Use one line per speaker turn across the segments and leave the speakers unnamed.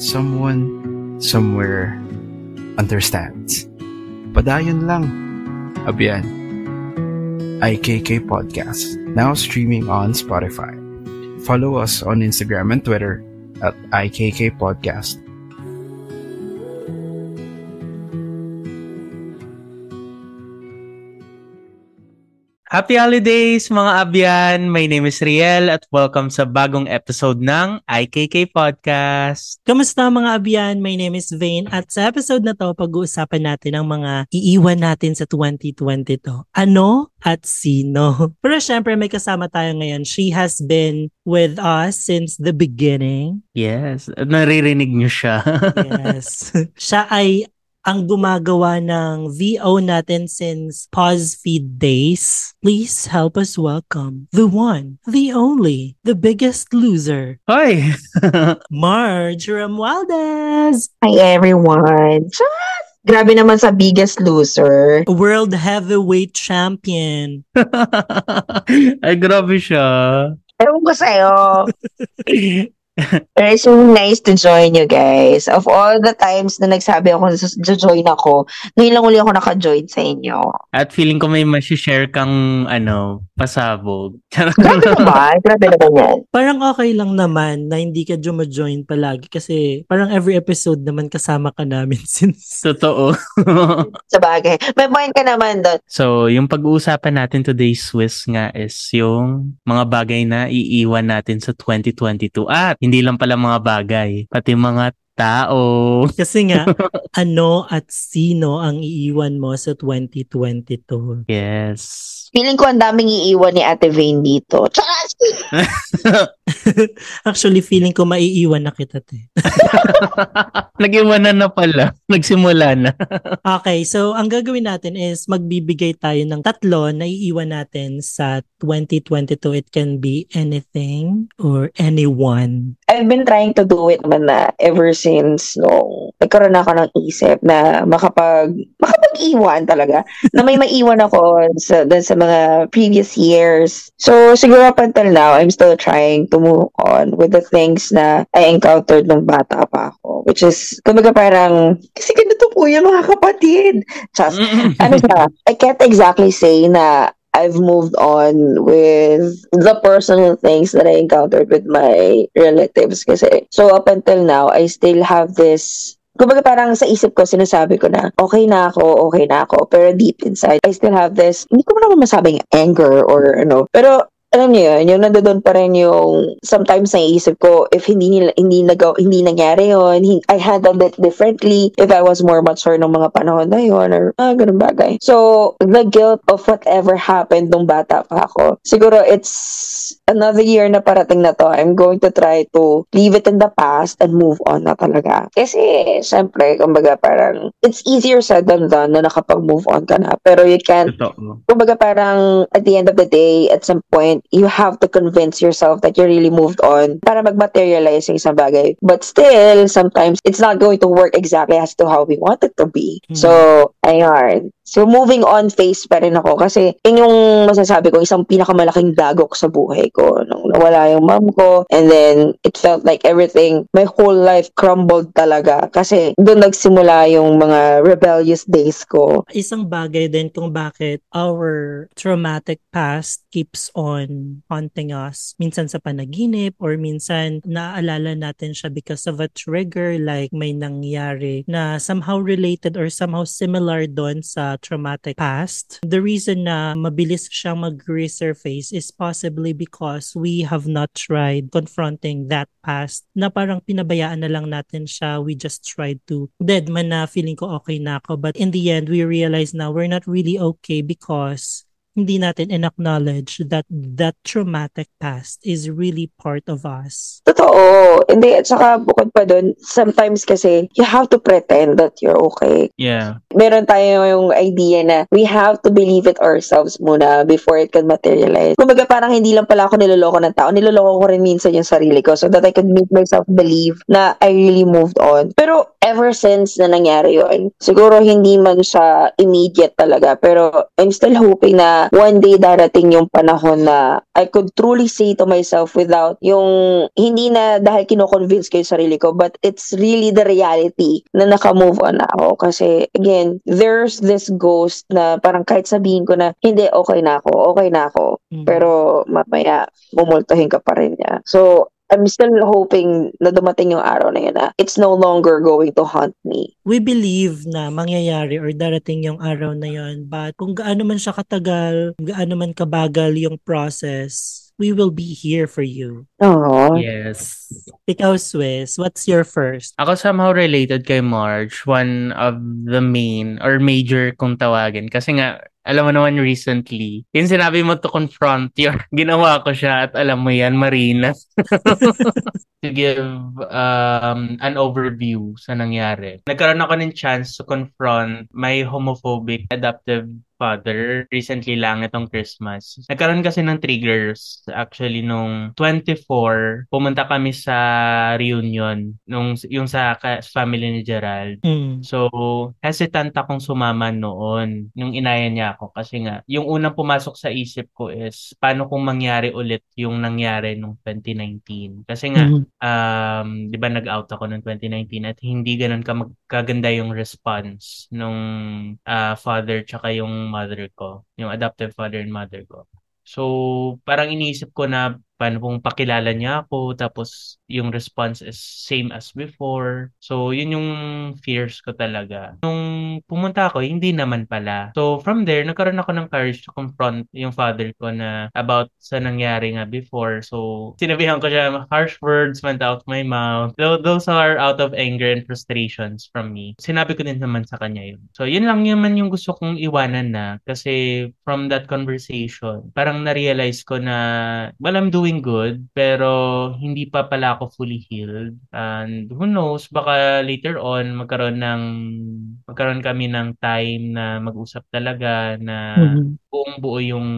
Someone, somewhere, understands. Padayon lang. Abiyan. IKK Podcast, now streaming on Spotify. Follow us on Instagram and Twitter at IKK Podcast.
Happy holidays mga abyan! My name is Riel at welcome sa bagong episode ng IKK Podcast.
Kamusta mga abyan? My name is Vane at sa episode na to pag-uusapan natin ang mga iiwan natin sa 2020 to. Ano at sino? Pero syempre may kasama tayo ngayon. She has been with us since the beginning.
Yes, naririnig niyo siya.
yes. Siya ay ang gumagawa ng VO natin since Pause Feed days. Please help us welcome the one, the only, the biggest loser,
Hoy!
Marge Romualdez,
Hi everyone. Grabe naman sa Biggest Loser.
world heavyweight champion.
Ay, grabe siya.
Ewan ko sa'yo. Pero it's really nice to join you guys. Of all the times na nagsabi ako na join ako, ngayon lang uli ako naka-join sa inyo.
At feeling ko may share kang, ano, pasabog.
Grabe naman. Grabe naman yan.
Parang okay lang naman na hindi ka jumajoin palagi kasi parang every episode naman kasama ka namin since
Totoo.
Sa bagay. May point ka naman doon.
so, yung pag-uusapan natin today, Swiss nga, is yung mga bagay na iiwan natin sa 2022. At hindi lang pala mga bagay, pati mga tao.
kasi nga ano at sino ang iiwan mo sa 2022.
Yes.
Feeling ko ang daming iiwan ni Ate Vane dito.
Actually feeling ko maiiwan na kita te.
Nag-iwanan na pala. Nagsimula na.
Okay, so ang gagawin natin is magbibigay tayo ng tatlo na iiwan natin sa 2022. It can be anything or anyone.
I've been trying to do it naman na ever since nung nagkaroon ako ng isip na makapag makapag-iwan talaga na may maiwan ako sa, dun sa mga previous years. So, siguro up until now, I'm still trying to move on with the things na I encountered nung bata pa ako. Which is, kumbaga parang, kasi ganito po yan mga kapatid. Just, ano siya, I can't exactly say na I've moved on with the personal things that I encountered with my relatives kasi. So up until now, I still have this Kumbaga parang sa isip ko, sinasabi ko na, okay na ako, okay na ako. Pero deep inside, I still have this, hindi ko naman masabing anger or ano. Pero alam niyo yun, yung nandoon pa rin yung sometimes naiisip ko if hindi nila, hindi nagaw, hindi nangyari hin- I handled it differently if I was more mature nung mga panahon na yun or ah, ganun bagay. So, the guilt of whatever happened nung bata pa ako, siguro it's another year na parating na to. I'm going to try to leave it in the past and move on na talaga. Kasi, syempre, kumbaga parang it's easier said than done na nakapag-move on ka na. Pero you can't kumbaga parang at the end of the day, at some point, you have to convince yourself that you really moved on para mag-materialize yung isang bagay. But still, sometimes, it's not going to work exactly as to how we want it to be.
Mhm.
So, ayun. So, moving on phase pa rin ako kasi yun yung masasabi ko, isang pinakamalaking dagok sa buhay ko nung nawala yung mom ko. And then, it felt like everything, my whole life crumbled talaga kasi doon nagsimula yung mga rebellious days ko.
Isang bagay din kung bakit our traumatic past keeps on haunting us. Minsan sa panaginip or minsan naaalala natin siya because of a trigger like may nangyari na somehow related or somehow similar doon sa traumatic past. The reason na mabilis siyang mag-resurface is possibly because we have not tried confronting that past na parang pinabayaan na lang natin siya. We just tried to dead man na feeling ko okay na ako. But in the end, we realize now we're not really okay because hindi natin in-acknowledge that that traumatic past is really part of us.
Totoo. Hindi, at saka bukod pa dun, sometimes kasi you have to pretend that you're okay.
Yeah.
Meron tayo yung idea na we have to believe it ourselves muna before it can materialize. Kumbaga parang hindi lang pala ako niloloko ng tao, niloloko ko rin minsan yung sarili ko so that I could make myself believe na I really moved on. Pero ever since na nangyari yun, siguro hindi man siya immediate talaga, pero I'm still hoping na one day darating yung panahon na I could truly say to myself without yung hindi na dahil kino-convince ko yung sarili ko, but it's really the reality na naka-move on na ako. Kasi again, there's this ghost na parang kahit sabihin ko na hindi, okay na ako, okay na ako.
Mhm.
Pero mamaya, bumultuhin ka pa rin niya. So, I'm still hoping na dumating yung araw na yun na it's no longer going to haunt me.
we believe na mangyayari or darating yung araw na yon but kung gaano man siya katagal, kung gaano man kabagal yung process, we will be here for you.
Oo.
Yes.
Ikaw, Swiss, what's your first?
Ako somehow related kay Marge, one of the main or major kung tawagin. Kasi nga, alam mo naman recently, yung sinabi mo to confront your, ginawa ko siya at alam mo yan, Marina. to give um, an overview sa nangyari. Nagkaroon ako ng chance to confront my homophobic adoptive father recently lang itong Christmas. Nagkaroon kasi ng triggers actually nung 24 pumunta kami sa reunion nung yung sa family ni Gerald.
Mm.
So, hesitant akong sumama noon nung inaya niya ako kasi nga yung unang pumasok sa isip ko is paano kung mangyari ulit yung nangyari nung 2019. Kasi nga
Mhm.
um, 'di ba nag-out ako noong 2019 at hindi ganoon ka magkaganda yung response nung ah, father tsaka yung mother ko, yung adoptive father and mother ko. So, parang iniisip ko na paano kung pakilala niya ako tapos yung response is same as before. So, yun yung fears ko talaga. Nung pumunta ako, hindi naman pala. So, from there, nagkaroon ako ng courage to confront yung father ko na about sa nangyari nga before. So, sinabihan ko siya, harsh words went out my mouth. Though those are out of anger and frustrations from me. Sinabi ko din naman sa kanya yun. So, yun lang naman yung gusto kong iwanan na kasi from that conversation, parang na-realize ko na, well, I'm doing good, pero hindi pa pala ako fully healed. And who knows, baka later on, magkaroon ng, magkaroon kami ng time na mag-usap talaga na
Mhm.
Buong buo yung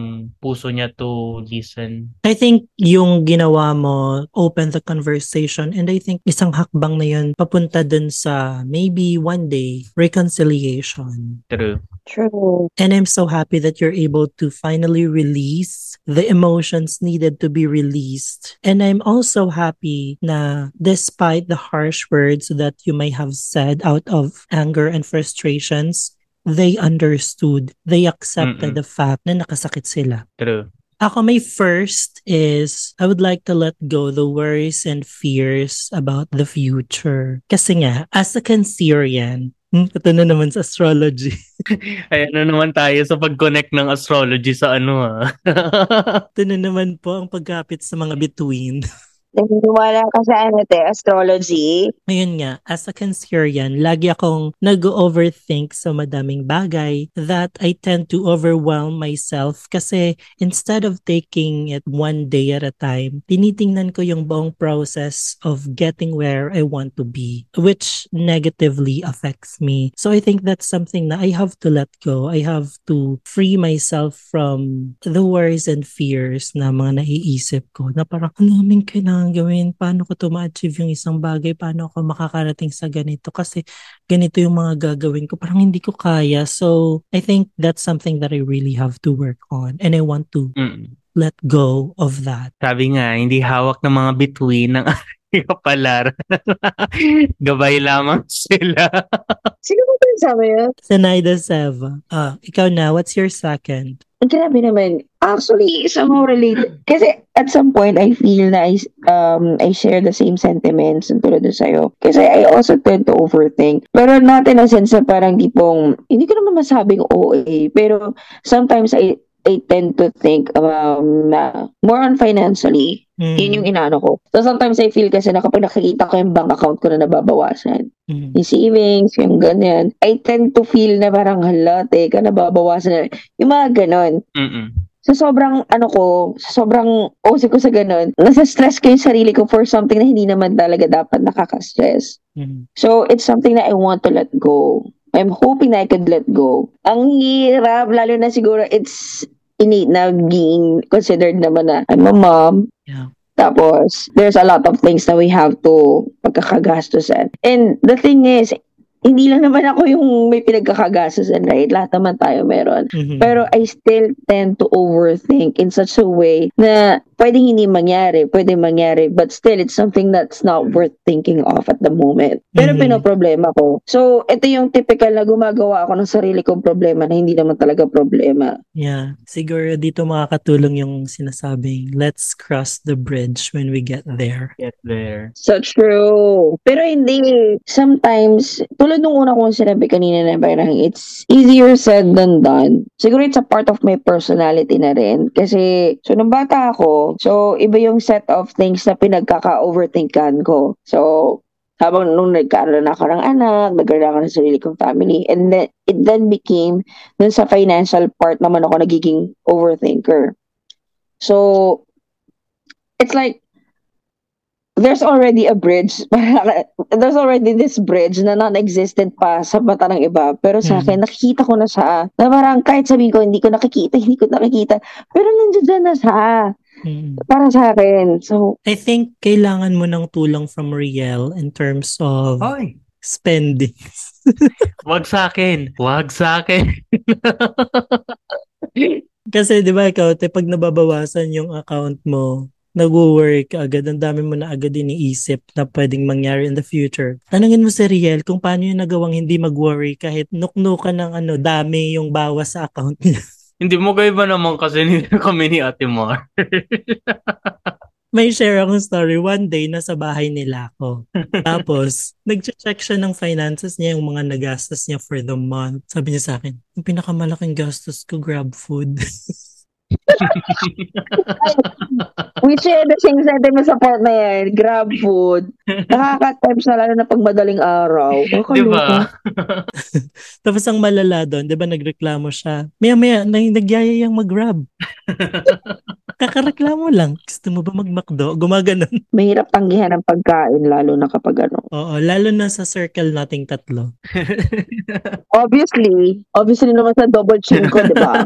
puso niya to listen.
I think yung ginawa mo open the conversation and I think isang hakbang na yun papunta dun sa maybe one day reconciliation.
True.
True.
And I'm so happy that you're able to finally release the emotions needed to be released. And I'm also happy na despite the harsh words that you may have said out of anger and frustrations, they understood. They accepted
Mm-mm.
the fact na nakasakit sila.
True.
Ako, my first is I would like to let go the worries and fears about the future. Kasi nga, as a Cancerian, hmm, ito na naman sa astrology.
Ayan na naman tayo sa pag-connect ng astrology sa ano ah.
ito na naman po ang pagkapit sa mga between.
Naniniwala ka sa ano te, astrology.
Ngayon nga, as a Cancerian, lagi akong nag-overthink sa madaming bagay that I tend to overwhelm myself kasi instead of taking it one day at a time, tinitingnan ko yung buong process of getting where I want to be, which negatively affects me. So I think that's something na I have to let go. I have to free myself from the worries and fears na mga naiisip ko na parang ano namin kailangan gawin, paano ko to ma-achieve yung isang bagay, paano ako makakarating sa ganito kasi ganito yung mga gagawin ko, parang hindi ko kaya. So I think that's something that I really have to work on and I want to
Mm.
let go of that.
Sabi nga, hindi hawak ng mga bituin ng kapalar. Gabay lamang sila.
Sino ba yung sabi yun?
Sanaida Seva. Ah, ikaw na, what's your second?
Grabe naman. Actually, somehow related. Kasi at some point, I feel na I, um, I share the same sentiments and tulad doon sa'yo. Kasi I also tend to overthink. Pero not in a sense na parang tipong, hindi ko naman masabing OA. Pero sometimes I I tend to think um, na more on financially
Mm.
Yun yung inaano ko. So sometimes I feel kasi na kapag nakikita ko yung bank account ko na nababawasan,
Mm.
yung savings, yung ganyan, I tend to feel na parang hala, teka, nababawasan na. Yung mga ganon.
Mm-mm.
Sa sobrang, ano ko, sa sobrang OC ko sa ganon, nasa-stress ko yung sarili ko for something na hindi naman talaga dapat nakaka-stress.
Mm.
So, it's something that I want to let go. I'm hoping na I could let go. Ang hirap, lalo na siguro it's innate na being considered naman na I'm a mom.
Yeah.
Tapos, there's a lot of things that we have to pagkakagastusan. And the thing is, hindi lang naman ako yung may pinagkakagastusan, right? Lahat naman tayo meron.
Mhm.
Pero I still tend to overthink in such a way na pwedeng hindi mangyari, pwede mangyari, but still, it's something that's not worth thinking of at the moment. Pero
Mhm.
pinoproblema ko. So, ito yung typical na gumagawa ako ng sarili kong problema na hindi naman talaga problema.
Yeah. Siguro dito makakatulong yung sinasabing, let's cross the bridge when we get there.
Get there.
So true. Pero hindi. Sometimes, tulad nung una kong sinabi kanina na parang it's easier said than done. Siguro it's a part of my personality na rin. Kasi, so nung bata ako, so iba yung set of things na pinagkaka-overthinkan ko. So, habang nung nagkaroon ako ng anak, nagkaroon ako ng sarili kong family, and then, it then became, dun sa financial part naman ako nagiging overthinker. So, it's like, there's already a bridge. there's already this bridge na non-existent pa sa mata ng iba. Pero sa akin, nakikita ko na siya. Na parang kahit sabihin ko, hindi ko nakikita, hindi ko nakikita. Pero nandiyan na siya.
Mm.
Para sa akin. So,
I think kailangan mo ng tulong from Riel in terms of
Hoy!
spending.
Wag sa akin. Wag sa akin.
Kasi 'di ba ikaw, te, pag nababawasan yung account mo, nag-worry ka agad, ang dami mo na agad iniisip na pwedeng mangyari in the future. Tanungin mo si Riel kung paano yung nagawang hindi mag-worry kahit nuknukan ng ano, dami yung bawas sa account niya.
Hindi mo kayo ba naman kasi nila kami ni Ate Mar?
May share akong story. One day, nasa bahay nila ako. Tapos, nag-check siya ng finances niya, yung mga nagastos niya for the month. Sabi niya sa akin, yung pinakamalaking gastos ko, grab food.
we share the same sentiment sa part na yan. Grab food. Nakaka-times na lalo na pag madaling araw.
Di ba?
Tapos ang malala doon, di ba nagreklamo siya, maya-maya, nag- nagyayayang mag-grab. Kakareklamo lang. Gusto mo ba mag-McDo? Gumaganon.
Mahirap tanggihan ng pagkain lalo na kapag ano.
Oo, lalo na sa circle nating tatlo.
Obviously, obviously naman sa double chin ko, di ba?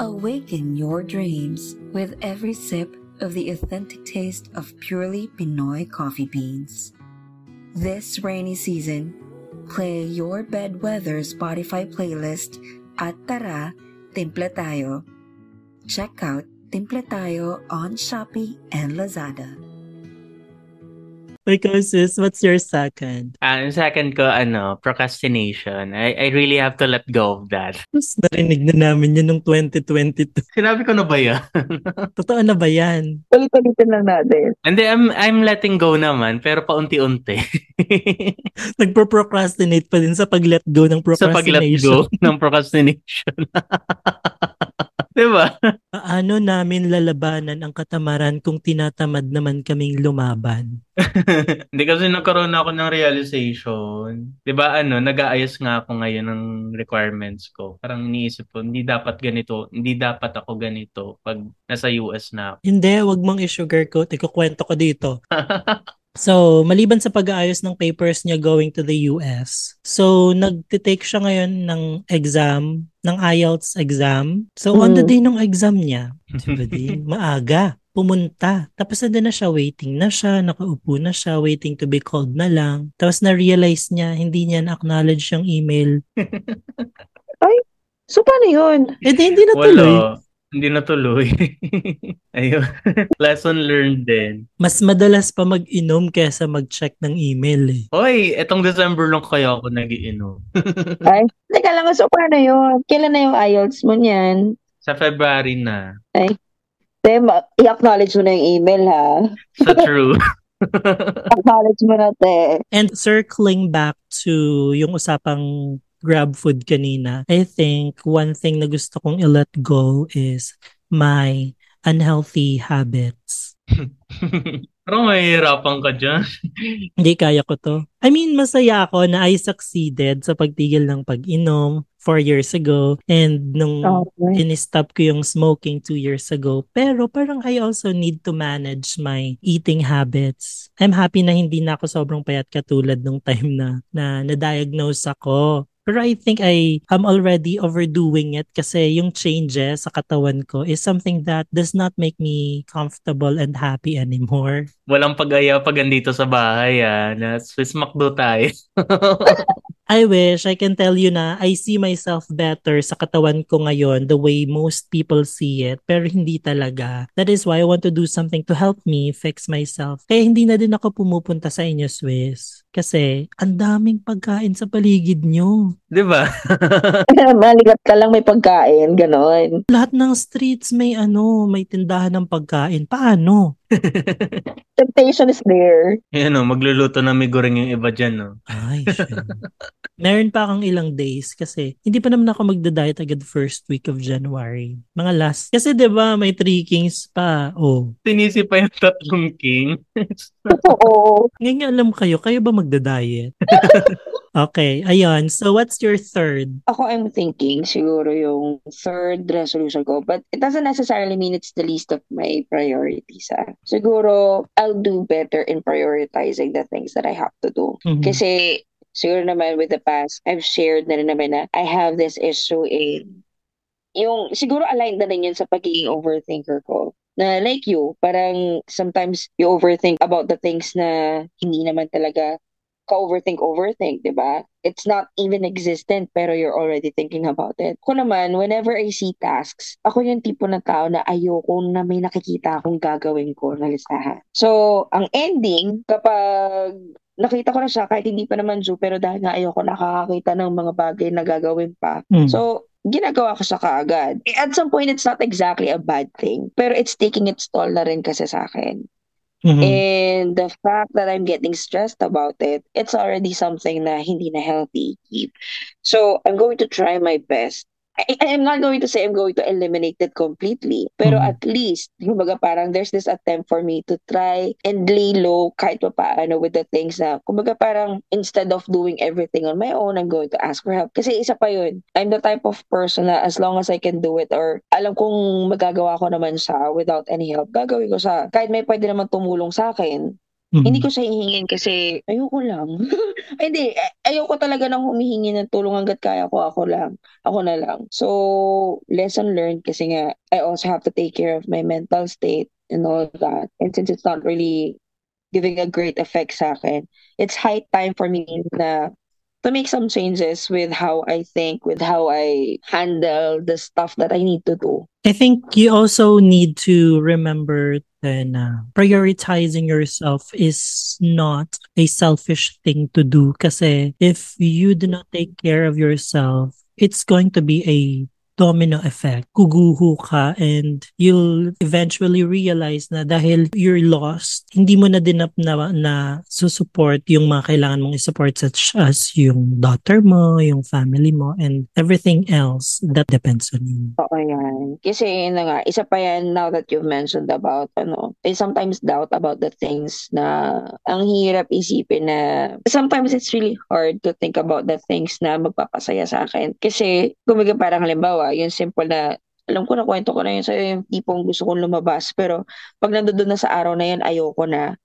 Awaken your dreams with every sip of the authentic taste of purely Pinoy coffee beans. This rainy season, play your bedweather Spotify playlist at Tara, Timple Tayo. Check out Timple Tayo on Shopee and Lazada.
Ikaw sis, what's your second?
Ah, yung second ko, ano, procrastination. I, I really have to let go of that.
Mas narinig na namin yun nung 2022.
Sinabi ko na ba yan?
Totoo na ba yan?
Ulit-ulitin lang natin.
Hindi, I'm, I'm letting go naman, pero paunti-unti.
Nagpo-procrastinate pa din sa pag-let go ng
sa pag-let
procrastination.
go ng procrastination. Diba?
Paano namin lalabanan ang katamaran kung tinatamad naman kaming lumaban?
Hindi kasi nagkaroon ako ng realization. 'Di ba ano, nag-aayos nga ako ngayon ng requirements ko. Parang iniisip ko, hindi dapat ganito, hindi dapat ako ganito pag nasa US na ako.
Hindi, wag mong i-sugarcoat. Ikukwento ko dito. So, maliban sa pag-aayos ng papers niya going to the US, so nagtitake siya ngayon ng exam, ng IELTS exam. So, on the
Mm.
day ng exam niya, diba di, maaga, pumunta. Tapos nandun na siya, waiting na siya, nakaupo na siya, waiting to be called na lang. Tapos na-realize niya, hindi niya na-acknowledge yung email.
So, paano yun?
Eh, di, hindi natuloy.
Wala. Hindi natuloy. Ayun. Lesson learned din.
Mas madalas pa mag-inom kaysa mag-check ng email eh.
Hoy, etong December lang kaya ako nagiinom.
Ay, teka lang, so paano yun? Kailan na yung IELTS mo niyan?
Sa February na.
Te, ma- i-acknowledge mo na yung email, ha?
Sa true.
Acknowledge mo na, te.
And circling back to yung usapang grab food kanina, I think one thing na gusto kong i-let go is my unhealthy habits.
Pero mahihirapan ka dyan.
Hindi kaya ko to. I mean, masaya ako na I succeeded sa pagtigil ng pag-inom four years ago and nung
Okay.
in-stop ko yung smoking two years ago. Pero parang I also need to manage my eating habits. I'm happy na hindi na ako sobrang payat katulad nung time na na na-diagnose ako. Pero I think I am already overdoing it kasi yung changes sa katawan ko is something that does not make me comfortable and happy anymore.
Walang pag-aya pag andito sa bahay ah. Na Swiss McDo tayo.
I wish I can tell you na I see myself better sa katawan ko ngayon the way most people see it pero hindi talaga. That is why I want to do something to help me fix myself. Kaya hindi na din ako pumupunta sa inyo, Swiss. Kasi ang daming pagkain sa paligid nyo.
Di ba?
Maligat ka lang may pagkain, ganon.
Lahat ng streets may ano, may tindahan ng pagkain. Paano?
Temptation is there.
Ayan o, magluluto ng miguring yung iba dyan no.
Ay, shit. Meron pa akong ilang days kasi hindi pa naman ako magda-diet agad first week of January. Mga last. Kasi 'di ba may three kings pa. Oh.
Sinisi pa yung tatlong king.
Oo.
Ngayon alam kayo, kayo ba magda-diet? okay, ayun. So what's your third?
Ako, I'm thinking siguro yung third resolution ko. But it doesn't necessarily mean it's the least of my priorities. Ah. Siguro, I'll do better in prioritizing the things that I have to do.
Mhm.
Kasi, siguro naman with the past, I've shared na rin naman na I have this issue in yung siguro aligned na rin yun sa pagiging overthinker ko. Na like you, parang sometimes you overthink about the things na hindi naman talaga ka-overthink, overthink, di ba? It's not even existent pero you're already thinking about it. Ako naman, whenever I see tasks, ako yung tipo ng tao na ayoko na may nakikita akong gagawin ko na listahan. So, ang ending, kapag nakita ko na siya kahit hindi pa naman due pero dahil nga ayoko nakakakita ng mga bagay na gagawin pa.
Mm.
So, ginagawa ko siya kaagad. Eh, At some point, it's not exactly a bad thing. Pero it's taking its toll na rin kasi sa akin.
Mhm.
And the fact that I'm getting stressed about it, it's already something na hindi na healthy. So, I'm going to try my best. I, I'm not going to say I'm going to eliminate it completely. Pero
Mhm.
at least, kumbaga parang there's this attempt for me to try and lay low kahit pa paano with the things na, kumbaga parang instead of doing everything on my own, I'm going to ask for help. Kasi isa pa yun, I'm the type of person na as long as I can do it or alam kong magagawa ko naman siya without any help, gagawin ko siya. Kahit may pwede naman tumulong sa akin, Hindi ko siya hihingin kasi ayoko lang. Ay, Hindi, ay- ayoko talaga nang humihingi ng tulong hanggat kaya ko ako lang. Ako na lang. So, lesson learned kasi nga, I also have to take care of my mental state and all that. And since it's not really giving a great effect sa akin, it's high time for me na to make some changes with how I think, with how I handle the stuff that I need to do.
I think you also need to remember that uh, prioritizing yourself is not a selfish thing to do kasi if you do not take care of yourself, it's going to be a domino effect. Guguho ka and you'll eventually realize na dahil you're lost, hindi mo na din na, na, susupport yung mga kailangan mong isupport such as yung daughter mo, yung family mo, and everything else that depends on you.
Oo, yan. Kasi yun na nga, isa pa yan now that you've mentioned about, ano, I sometimes doubt about the things na ang hirap isipin na sometimes it's really hard to think about the things na magpapasaya sa akin. Kasi, kumiga parang halimbawa, yung simple na alam ko na kwento ko na yun sa'yo yung tipong gusto kong lumabas pero pag nandoon na sa araw na yun ayoko na.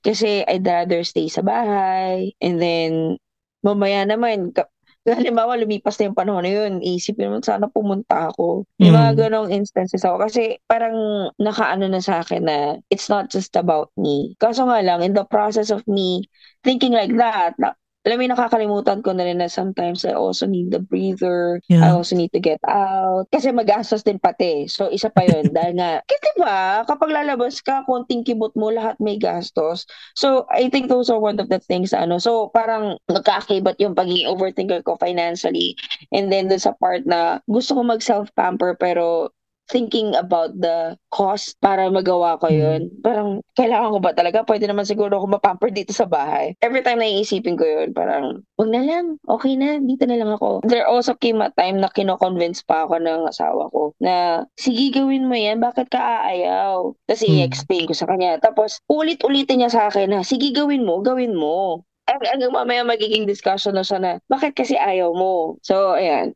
Kasi I'd rather stay sa bahay and then mamaya naman ka- halimbawa lumipas na yung panahon na yun isipin mo sana pumunta ako. Yung mga
Mm.
ganong instances ako. Kasi parang nakaano na sa akin na it's not just about me. Kaso nga lang in the process of me thinking like that na, alam mo yung nakakalimutan ko na rin na sometimes I also need the breather I
Yeah.
also need to get out kasi magastos din pati so isa pa yun dahil nga kasi diba kapag lalabas ka konting kibot mo lahat may gastos So, I think those are one of the things ano. So, parang nagkakakibat yung pagiging overthinker ko financially. And then dun sa part na gusto ko mag self-pamper pero thinking about the cost para magawa ko yun. Parang, kailangan ko ba talaga? Pwede naman siguro ako mapamper dito sa bahay. Every time naiisipin ko yun, parang, wag na lang, okay na, dito na lang ako. There also came a time na kino-convince pa ako ng asawa ko na, sige gawin mo yan, bakit ka aayaw? Tapos
Hmm.
i-explain ko sa kanya. Tapos, ulit-ulitin niya sa akin na, sige gawin mo, gawin mo. Ang hanggang mamaya magiging discussion na siya na, bakit kasi ayaw mo? So, ayan.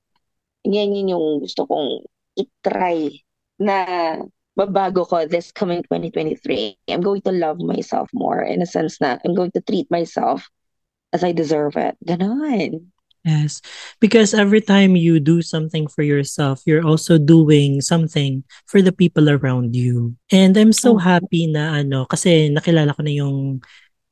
Yan yun yung gusto kong itry na mabago ko this coming 2023. I'm going to love myself more in a sense na I'm going to treat myself as I deserve it. Ganon.
Yes. Because every time you do something for yourself, you're also doing something for the people around you. And I'm so
Oh.
happy na ano, kasi nakilala ko na yung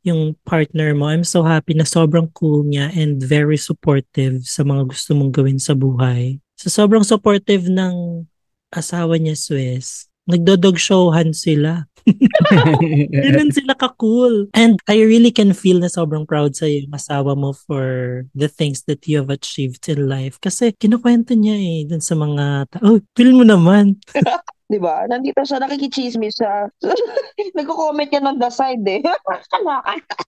yung partner mo. I'm so happy na sobrang cool niya and very supportive sa mga gusto mong gawin sa buhay. So sobrang supportive ng asawa niya, Swiss. Nagdodog showhan sila. Ganun sila ka-cool. And I really can feel na sobrang proud sa yung asawa mo for the things that you have achieved in life. Kasi kinukwento niya eh dun sa mga tao. Oh, feel mo naman.
Di ba? Nandito siya, nakikichismis siya. Nagko-comment yan on the side eh.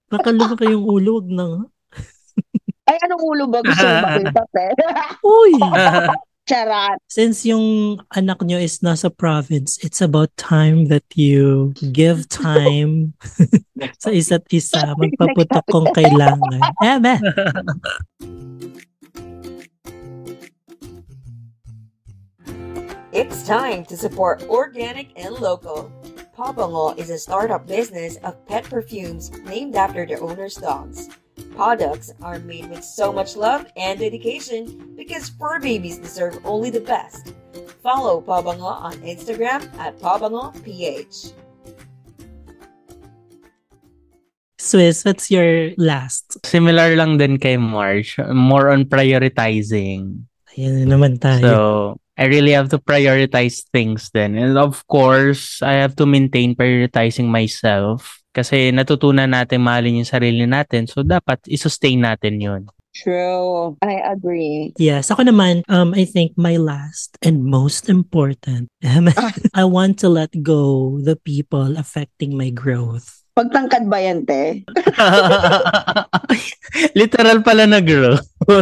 Lumaki yung ulo, wag na
anong ulo ba gusto mo makita, te?
Uy!
Charat.
Since yung anak nyo is nasa province, it's about time that you give time sa isa't isa. Magpaputok kung kailangan. Eh, be.
It's time to support organic and local. Pabango is a startup business of pet perfumes named after their owner's dogs. Products are made with so much love and dedication because fur babies deserve only the best. Follow Pabango on Instagram at PabangoPH.
Swiss, what's your last?
Similar lang din kay March. More on prioritizing.
Ayan naman tayo.
So, I really have to prioritize things then. And of course, I have to maintain prioritizing myself. Kasi natutunan natin mahalin yung sarili natin. So, dapat isustain natin yun.
True. I agree.
Yes, ako naman, um, I think my last and most important, I want to let go the people affecting my growth.
Pagtangkad ba yan, te?
Literal pala na grow.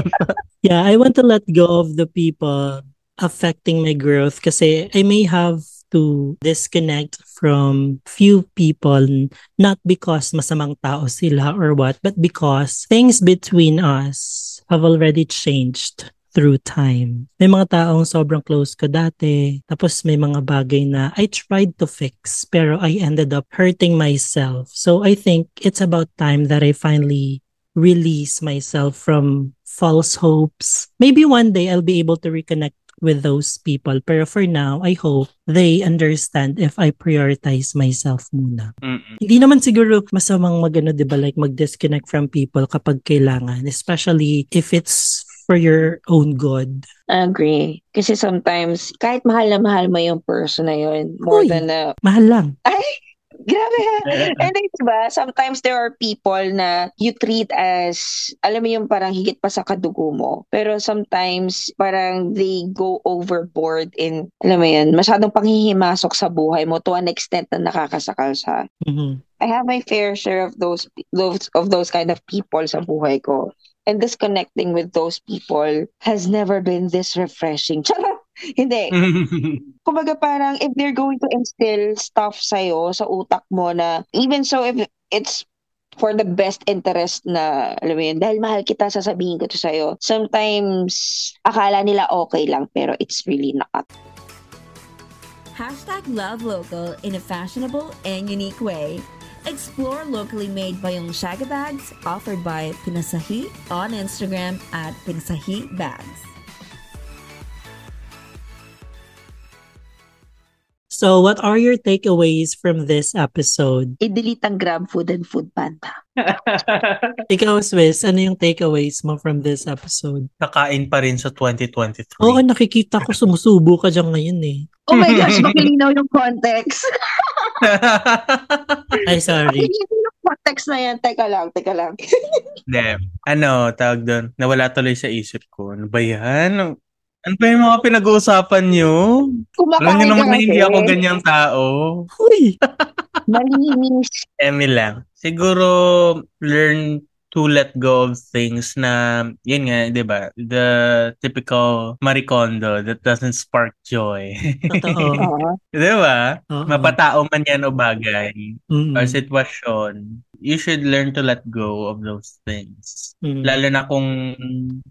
Yeah, I want to let go of the people affecting my growth kasi I may have to disconnect from few people not because masamang tao sila or what but because things between us have already changed through time. May mga taong sobrang close ko dati tapos may mga bagay na I tried to fix pero I ended up hurting myself. So I think it's about time that I finally release myself from false hopes. Maybe one day I'll be able to reconnect with those people. Pero for now, I hope they understand if I prioritize myself muna.
Mm-mm.
Hindi naman siguro masamang magano, di ba, like mag-disconnect from people kapag kailangan, especially if it's for your own good.
I agree. Kasi sometimes, kahit mahal na mahal mo yung person na yun, more
Uy.
than a...
Mahal lang.
Ay! Grabe! And then, diba, sometimes there are people na you treat as, alam mo yung parang higit pa sa kadugo mo. Pero sometimes, parang they go overboard in, alam mo yun, masyadong panghihimasok sa buhay mo to an extent na nakakasakal sa
Mhm.
I have my fair share of those those of those kind of people sa buhay ko. And disconnecting with those people has never been this refreshing. Charot! Hindi. Kumbaga parang if they're going to instill stuff sa'yo, sa utak mo na, even so if it's for the best interest na, alam mo yun, dahil mahal kita, sasabihin ko to sa'yo. Sometimes, akala nila okay lang, pero it's really not.
Hashtag love local in a fashionable and unique way. Explore locally made Bayong Shaga bags offered by Pinasahi on Instagram at Pinasahi Bags.
So, what are your takeaways from this episode?
I-delete ang Grab Food and Food Panda.
Ikaw, Swiss, ano yung takeaways mo from this episode?
Kakain pa rin sa 2023.
Oo, nakikita ko sumusubo ka dyan ngayon eh.
Oh my gosh, makilinaw yung context.
Ay, sorry.
Hindi yung context na yan. Teka lang, teka lang.
Damn. Ano, tawag doon? Nawala tuloy sa isip ko. Ano ba yan? Ano pa yung mga pinag-uusapan nyo? Alam niyo
Kumakain
naman na hindi ako ganyang tao.
Uy!
Malinis.
Emi lang. Siguro, learn to let go of things na, yun nga, di ba? The typical maricondo that doesn't spark joy.
Totoo.
Oo.
di ba?
Oo.
Mapatao man yan o bagay
Mm-mm.
or sitwasyon, you should learn to let go of those things.
Mm.
Lalo na kung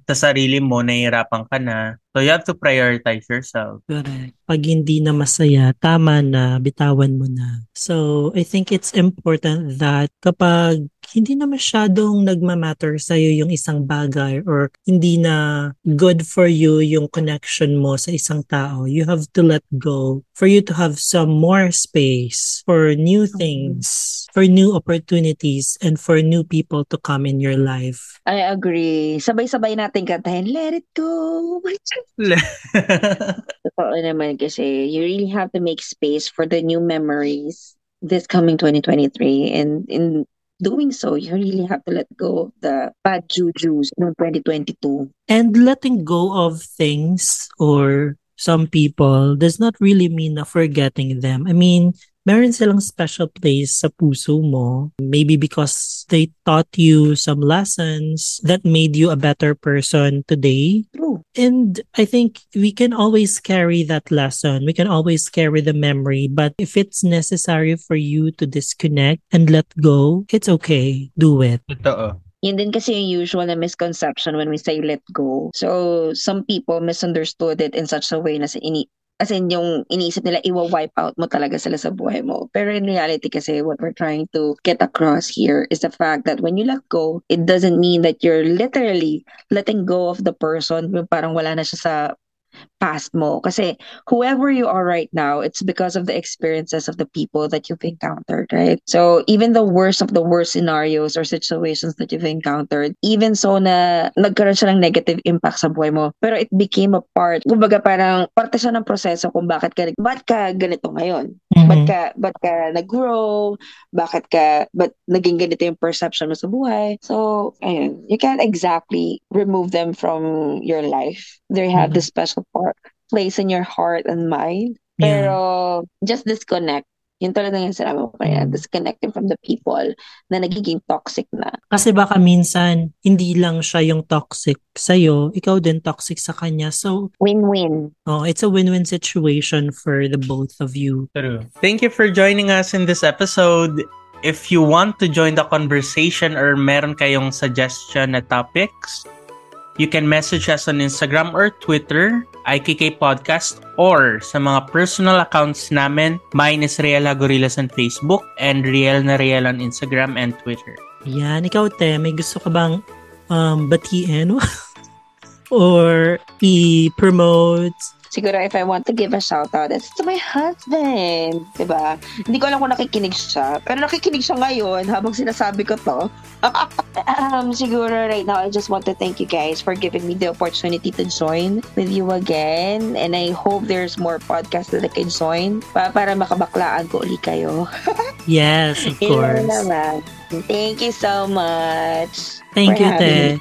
sa sarili mo, nahihirapan ka na. So, you have to prioritize yourself.
Correct. Pag hindi na masaya, tama na, bitawan mo na. So, I think it's important that kapag hindi na masyadong nagmamatter sa'yo yung isang bagay or hindi na good for you yung connection mo sa isang tao, you have to let go for you to have some more space for new things, for new opportunities, and for new people to come in your life.
I agree. Sabay-sabay natin kantahin, let it go. Totoo naman kasi you really have to make space for the new memories this coming 2023 and in doing so you really have to let go of the bad jujus ng 2022
And letting go of things or some people does not really mean na forgetting them. I mean, meron silang special place sa puso mo. Maybe because they taught you some lessons that made you a better person today.
true
And I think we can always carry that lesson. We can always carry the memory. But if it's necessary for you to disconnect and let go, it's okay. Do it.
Totoo.
Yun din kasi yung usual na misconception when we say let go. So, some people misunderstood it in such a way na sa ini as in yung iniisip nila iwa-wipe out mo talaga sila sa buhay mo. Pero in reality kasi what we're trying to get across here is the fact that when you let go, it doesn't mean that you're literally letting go of the person yung parang wala na siya sa past mo. Kasi whoever you are right now, it's because of the experiences of the people that you've encountered, right? So even the worst of the worst scenarios or situations that you've encountered, even so na nagkaroon siya ng negative impact sa buhay mo, pero it became a part, kumbaga parang parte siya ng proseso kung bakit ka, bakit ka ganito ngayon? Ba't ka, ba't ka nag-grow? Bakit ka, ba't naging ganito yung perception mo sa buhay? So, ayun, you can't exactly remove them from your life. They have this special part, place in your heart and mind.
Yeah.
Pero, just disconnect. Yun talaga yung sinabi mo kanina,
Mm.
disconnecting from the people na nagiging toxic na.
Kasi baka minsan, hindi lang siya yung toxic sa'yo, ikaw din toxic sa kanya. So,
Win-win.
oh, it's a win-win situation for the both of you.
True. Thank you for joining us in this episode. If you want to join the conversation or meron kayong suggestion na topics, you can message us on Instagram or Twitter, IKK Podcast, or sa mga personal accounts namin, mine is Riel Hagorillas on Facebook and Riel na Riel on Instagram and Twitter.
Yan, ikaw te, may gusto ka bang um, batiin or i-promote?
Siguro if I want to give a shout out, it's to my husband. ba? Hindi ko alam kung nakikinig siya. Pero nakikinig siya ngayon habang sinasabi ko to. um, siguro right now, I just want to thank you guys for giving me the opportunity to join with you again. And I hope there's more podcasts that I can join pa para makabaklaan ko uli kayo.
Yes, of course.
Thank you so much.
Thank you, te.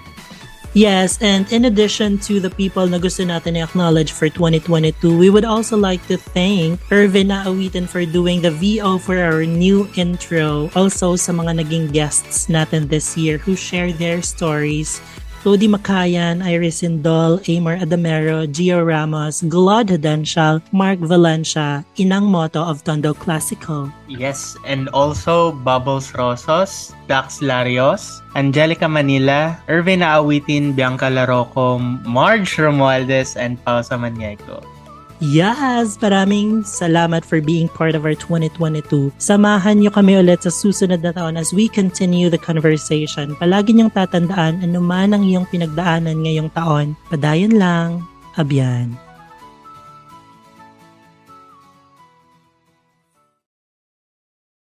Yes, and in addition to the people na gusto natin i-acknowledge for 2022, we would also like to thank Irvin Naawitan for doing the VO for our new intro. Also sa mga naging guests natin this year who shared their stories. Lodi Makayan, Iris Indol, Amor Adamero, Gio Ramos, Glod Hadanshal, Mark Valencia, Inang Moto of Tondo Classical.
Yes, and also Bubbles Rosos, Dax Larios, Angelica Manila, Irvin Aawitin, Bianca Laroco, Marge Romualdez, and Pausa Maniago.
Yes! Maraming salamat for being part of our 2022. Samahan niyo kami ulit sa susunod na taon as we continue the conversation. Palagi niyong tatandaan ano man ang iyong pinagdaanan ngayong taon. Padayon lang. Abyan.